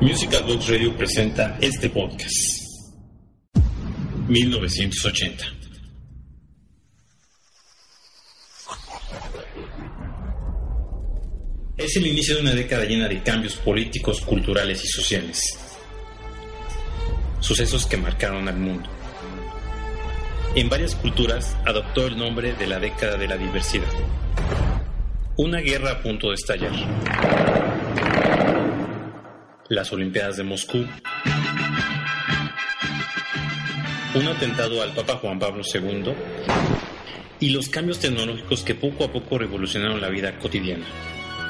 Musical Box Radio presenta este podcast. 1980. Es el inicio de una década llena de cambios políticos, culturales y sociales. Sucesos que marcaron al mundo. En varias culturas adoptó el nombre de la década de la diversidad. Una guerra a punto de estallar las Olimpiadas de Moscú, un atentado al Papa Juan Pablo II y los cambios tecnológicos que poco a poco revolucionaron la vida cotidiana.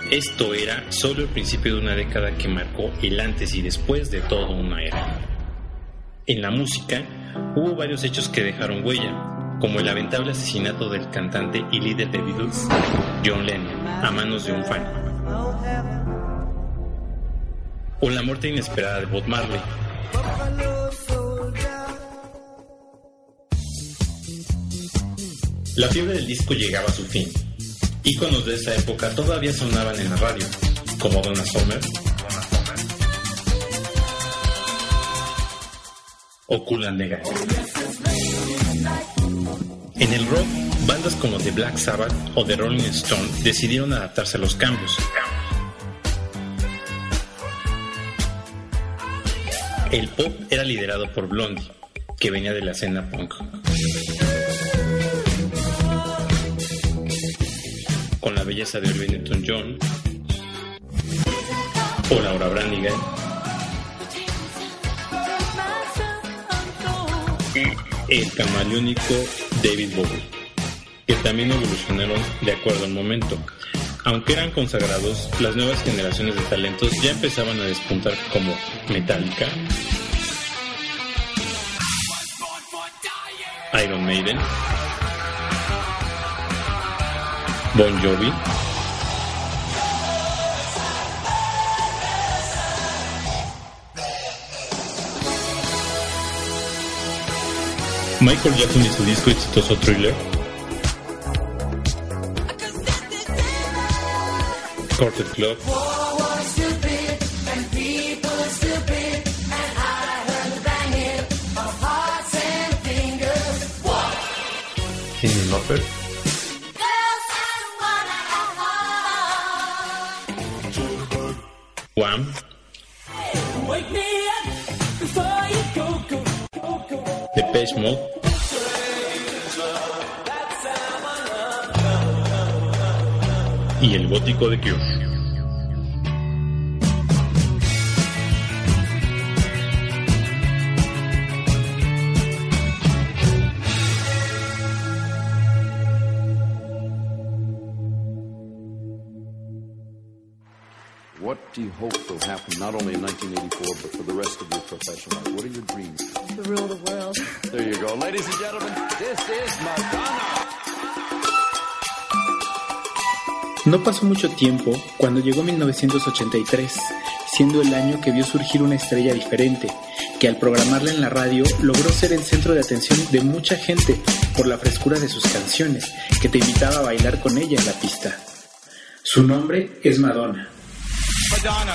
Esto era solo el principio de una década que marcó el antes y después de toda una era. En la música hubo varios hechos que dejaron huella, como el lamentable asesinato del cantante y líder de Beatles, John Lennon, a manos de un fan o la muerte inesperada de Bob Marley. La fiebre del disco llegaba a su fin. Íconos de esa época todavía sonaban en la radio, como Donna Summer o and the En el rock, bandas como The Black Sabbath o The Rolling Stone decidieron adaptarse a los cambios El pop era liderado por Blondie, que venía de la escena punk. Con la belleza de Olivia Newton-John o Laura Branigan y el camaleónico David Bowie, que también evolucionaron de acuerdo al momento. Aunque eran consagrados, las nuevas generaciones de talentos ya empezaban a despuntar como Metallica, Iron Maiden, Bon Jovi, Michael Jackson y su disco exitoso Thriller, Carter Club. King Lopez. Wham. Wake me up before you go, go, go, go. The best Mode. Y el gótico de Cure. What do you hope will happen not only in 1984 but for the rest of your professional life? What are your dreams? To rule the world. There you go. Ladies and gentlemen, this is Madonna. No pasó mucho tiempo cuando llegó 1983, siendo el año que vio surgir una estrella diferente, que al programarla en la radio logró ser el centro de atención de mucha gente por la frescura de sus canciones, que te invitaba a bailar con ella en la pista. Su nombre es Madonna. Madonna.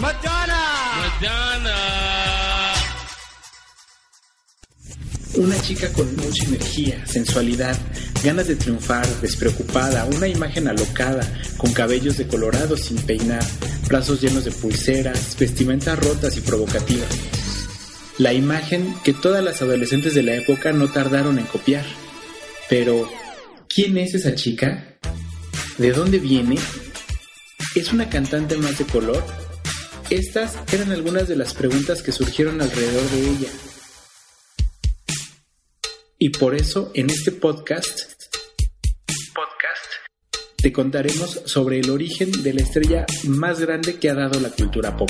Madonna. Madonna. Una chica con mucha energía, sensualidad, ganas de triunfar, despreocupada, una imagen alocada, con cabellos decolorados sin peinar, brazos llenos de pulseras, vestimentas rotas y provocativas. La imagen que todas las adolescentes de la época no tardaron en copiar. Pero, ¿quién es esa chica? ¿De dónde viene? ¿Es una cantante más de color? Estas eran algunas de las preguntas que surgieron alrededor de ella. Y por eso en este podcast, te contaremos sobre el origen de la estrella más grande que ha dado la cultura pop.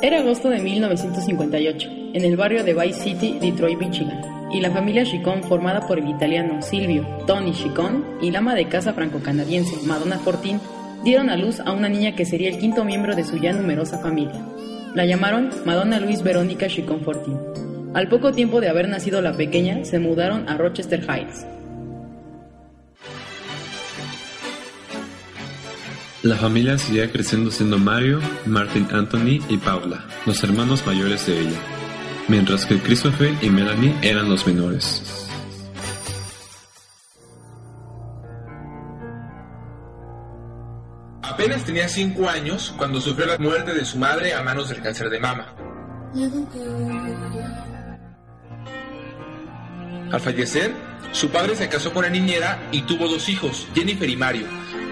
Era agosto de 1958, en el barrio de Vice City, Detroit, Michigan, y la familia Chicón, formada por el italiano Silvio Tony Chicón y la ama de casa franco-canadiense Madonna Fortin, dieron a luz a una niña que sería el quinto miembro de su ya numerosa familia. La llamaron Madonna Luis Verónica Chicón Fortin. Al poco tiempo de haber nacido la pequeña, se mudaron a Rochester Heights, La familia seguía creciendo siendo Mario, Martin Anthony y Paula, los hermanos mayores de ella, mientras que Christopher y Melanie eran los menores. Apenas tenía 5 años cuando sufrió la muerte de su madre a manos del cáncer de mama. Al fallecer, su padre se casó con una niñera y tuvo dos hijos, Jennifer y Mario,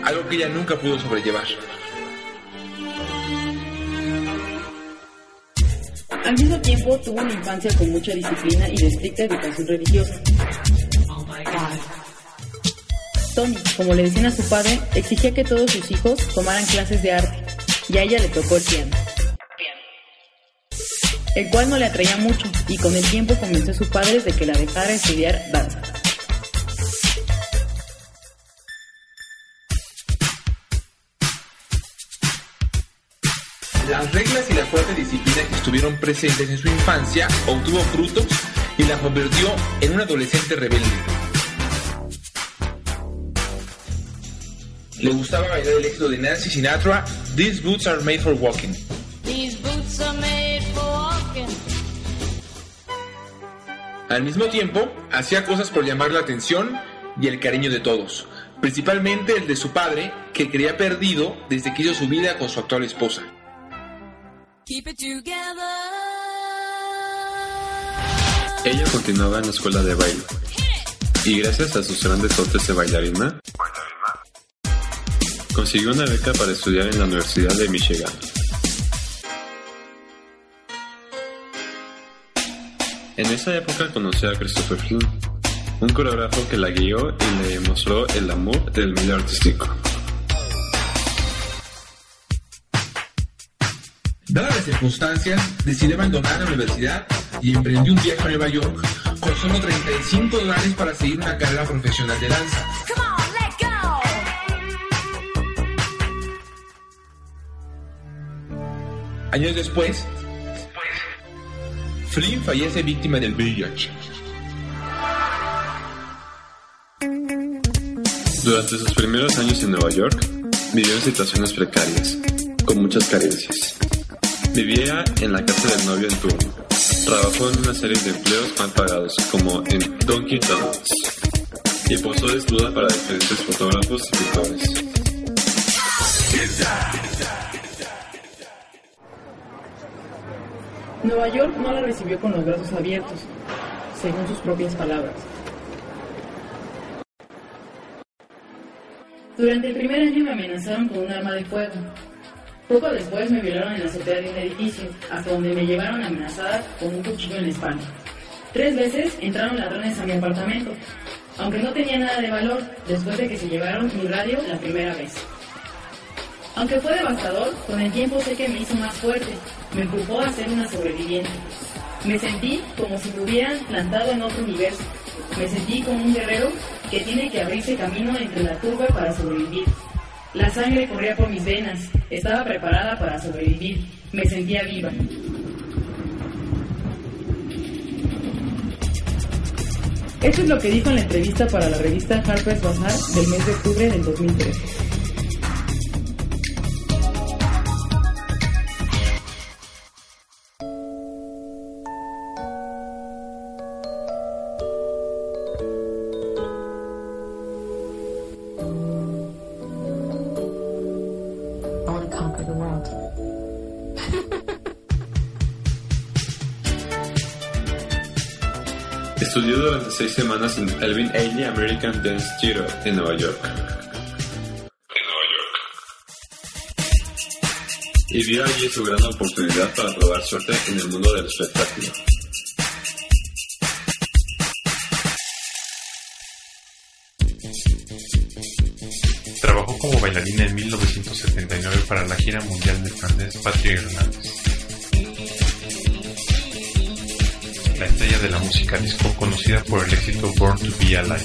algo que ella nunca pudo sobrellevar. Al mismo tiempo tuvo una infancia con mucha disciplina y de estricta educación religiosa. Tony, como le decían a su padre, exigía que todos sus hijos tomaran clases de arte, y a ella le tocó el piano. El cual no le atraía mucho, y con el tiempo convenció a su padre de que la dejara estudiar danza. Las reglas y la fuerte disciplina que estuvieron presentes en su infancia obtuvo frutos y la convirtió en un adolescente rebelde. Le gustaba bailar el éxito de Nancy Sinatra, These Boots Are Made for Walking. These boots are made for walking. Al mismo tiempo, hacía cosas por llamar la atención y el cariño de todos, principalmente el de su padre, que creía perdido desde que hizo su vida con su actual esposa. Keep it together. Ella continuaba en la escuela de baile, y gracias a sus grandes dotes de bailarina, consiguió una beca para estudiar en la Universidad de Michigan. En esa época conoció a Christopher Flynn, un coreógrafo que la guió y le mostró el amor del medio artístico. Dadas las circunstancias, decidió abandonar la universidad y emprendió un viaje a Nueva York con solo 35 dólares para seguir una carrera profesional de danza. Años después, Flynn fallece víctima del VIH. Durante sus primeros años en Nueva York, vivió en situaciones precarias, con muchas carencias. Vivía en la casa del novio en turno. Trabajó en una serie de empleos mal pagados, como en Dunkin' Donuts, y posó desnuda para diferentes fotógrafos y pintores. Nueva York no la recibió con los brazos abiertos, según sus propias palabras. Durante el primer año me amenazaron con un arma de fuego. Poco después me violaron en la azotea de un edificio, hasta donde me llevaron amenazada con un cuchillo en la espalda. Tres veces entraron ladrones a mi apartamento, aunque no tenía nada de valor después de que se llevaron mi radio la primera vez. Aunque fue devastador, con el tiempo sé que me hizo más fuerte, me empujó a ser una sobreviviente. Me sentí como si me hubieran plantado en otro universo. Me sentí como un guerrero que tiene que abrirse camino entre la turba para sobrevivir. La sangre corría por mis venas, estaba preparada para sobrevivir, me sentía viva. Esto es lo que dijo en la entrevista para la revista Harper's Bazaar del mes de octubre del 2013. Estudió durante seis semanas en Elvin Ailey American Dance Studio en Nueva York. y vio allí su gran oportunidad para probar suerte en el mundo del espectáculo. Trabajó como bailarina en 1979 para la gira mundial del francés Patrick Hernández. La estrella de la música disco conocida por el éxito Born to Be Alive.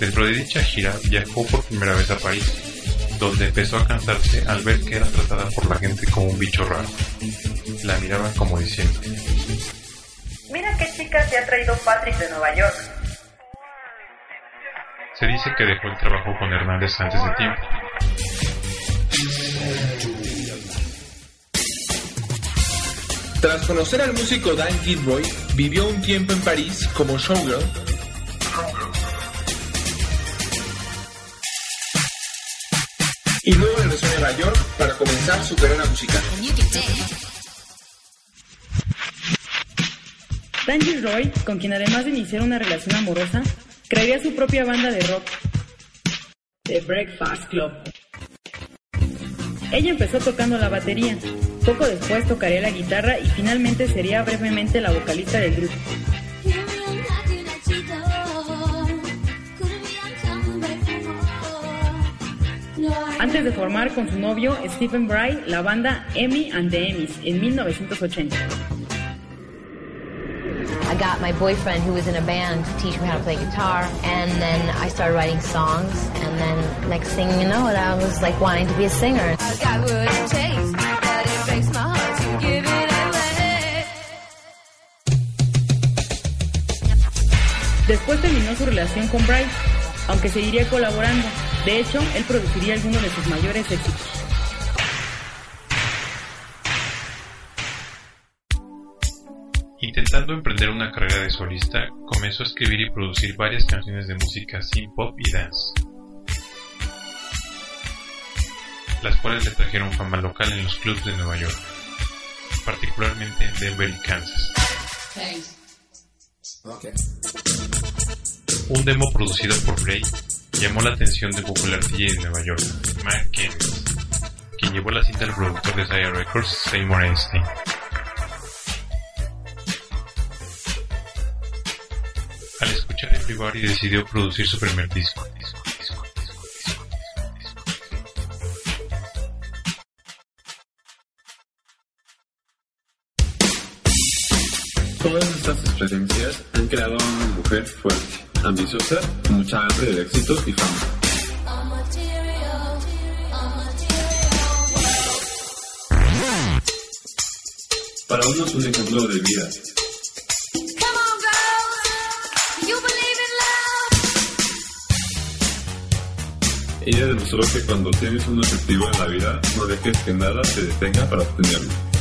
Dentro de dicha gira viajó por primera vez a París, donde empezó a cansarse al ver que era tratada por la gente como un bicho raro. La miraban como diciendo, Mira qué chica te ha traído Patrick de Nueva York. Se dice que dejó el trabajo con Hernández antes de tiempo. Tras conocer al músico Dan Gilroy, vivió un tiempo en París como showgirl. Y luego regresó a Nueva York para comenzar su carrera musical. Dan Gilroy, con quien además de iniciar una relación amorosa, crearía su propia banda de rock, The Breakfast Club. Ella empezó tocando la batería, poco después tocaría la guitarra y finalmente sería brevemente la vocalista del grupo. Antes de formar con su novio Stephen Bry la banda Emmy and the Emmys en 1980. I got my boyfriend who was in a band to teach me how to play guitar, and then I started writing songs, and then next thing you know, I was like wanting to be a singer. I got what it takes, Después terminó su relación con Bry, aunque seguiría colaborando. De hecho, él produciría algunos de sus mayores éxitos. Intentando emprender una carrera de solista, comenzó a escribir y producir varias canciones de música synth pop y dance, las cuales le trajeron fama local en los clubs de Nueva York, particularmente en Denver y Kansas. Un demo producido por Bray llamó la atención del popular DJ de Nueva York, Mark Kennedy, quien llevó la cinta al productor de Sire Records, Seymour Einstein. Al escuchar Everybody decidió producir su primer disco. Todas estas experiencias han creado a una mujer fuerte, ambiciosa, con mucha hambre de éxito y fama. Para unos un ejemplo de vida, Ella demostró que cuando tienes un objetivo en la vida, no dejes que nada te detenga para obtenerlo.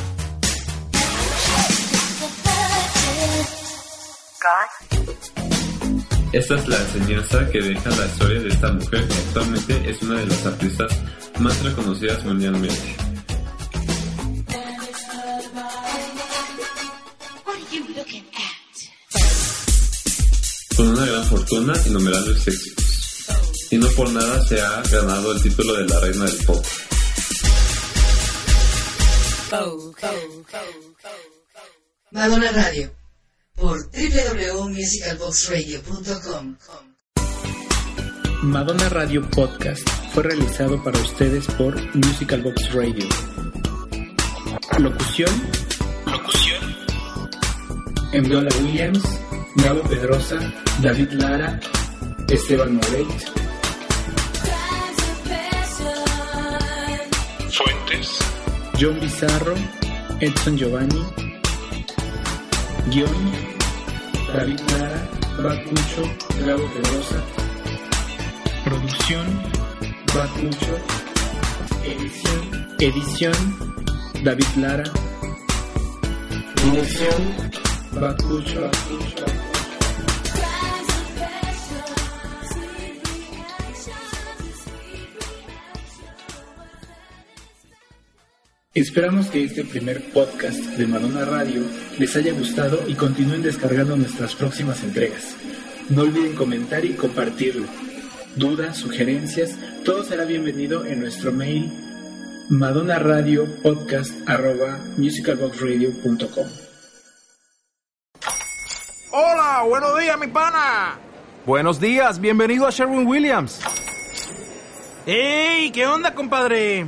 Esta es la enseñanza que deja la historia de esta mujer que actualmente es una de las artistas más reconocidas mundialmente. Con una gran fortuna y innumerables éxitos. Y no por nada se ha ganado el título de la reina del pop. Madonna Radio por www.musicalboxradio.com. Madonna Radio Podcast fue realizado para ustedes por Musical Box Radio. Locución. Locución. Enviola Williams, Gabo Pedrosa, David Lara, Esteban Moreit. Fuentes. John Bizarro, Edson Giovanni, guion, David Lara, Bacucho, Gabo Pedrosa, producción, Bacucho, edición, edición, David Lara, dirección, Bacucho, Bacucho. Esperamos que este primer podcast de Madonna Radio les haya gustado y continúen descargando nuestras próximas entregas. No olviden comentar y compartirlo. Dudas, sugerencias, todo será bienvenido en nuestro mail madonaradiopodcast.musicalboxradio.com Hola, buenos días, mi pana. Buenos días, bienvenido a Sherwin Williams. ¡Ey! ¿Qué onda, compadre?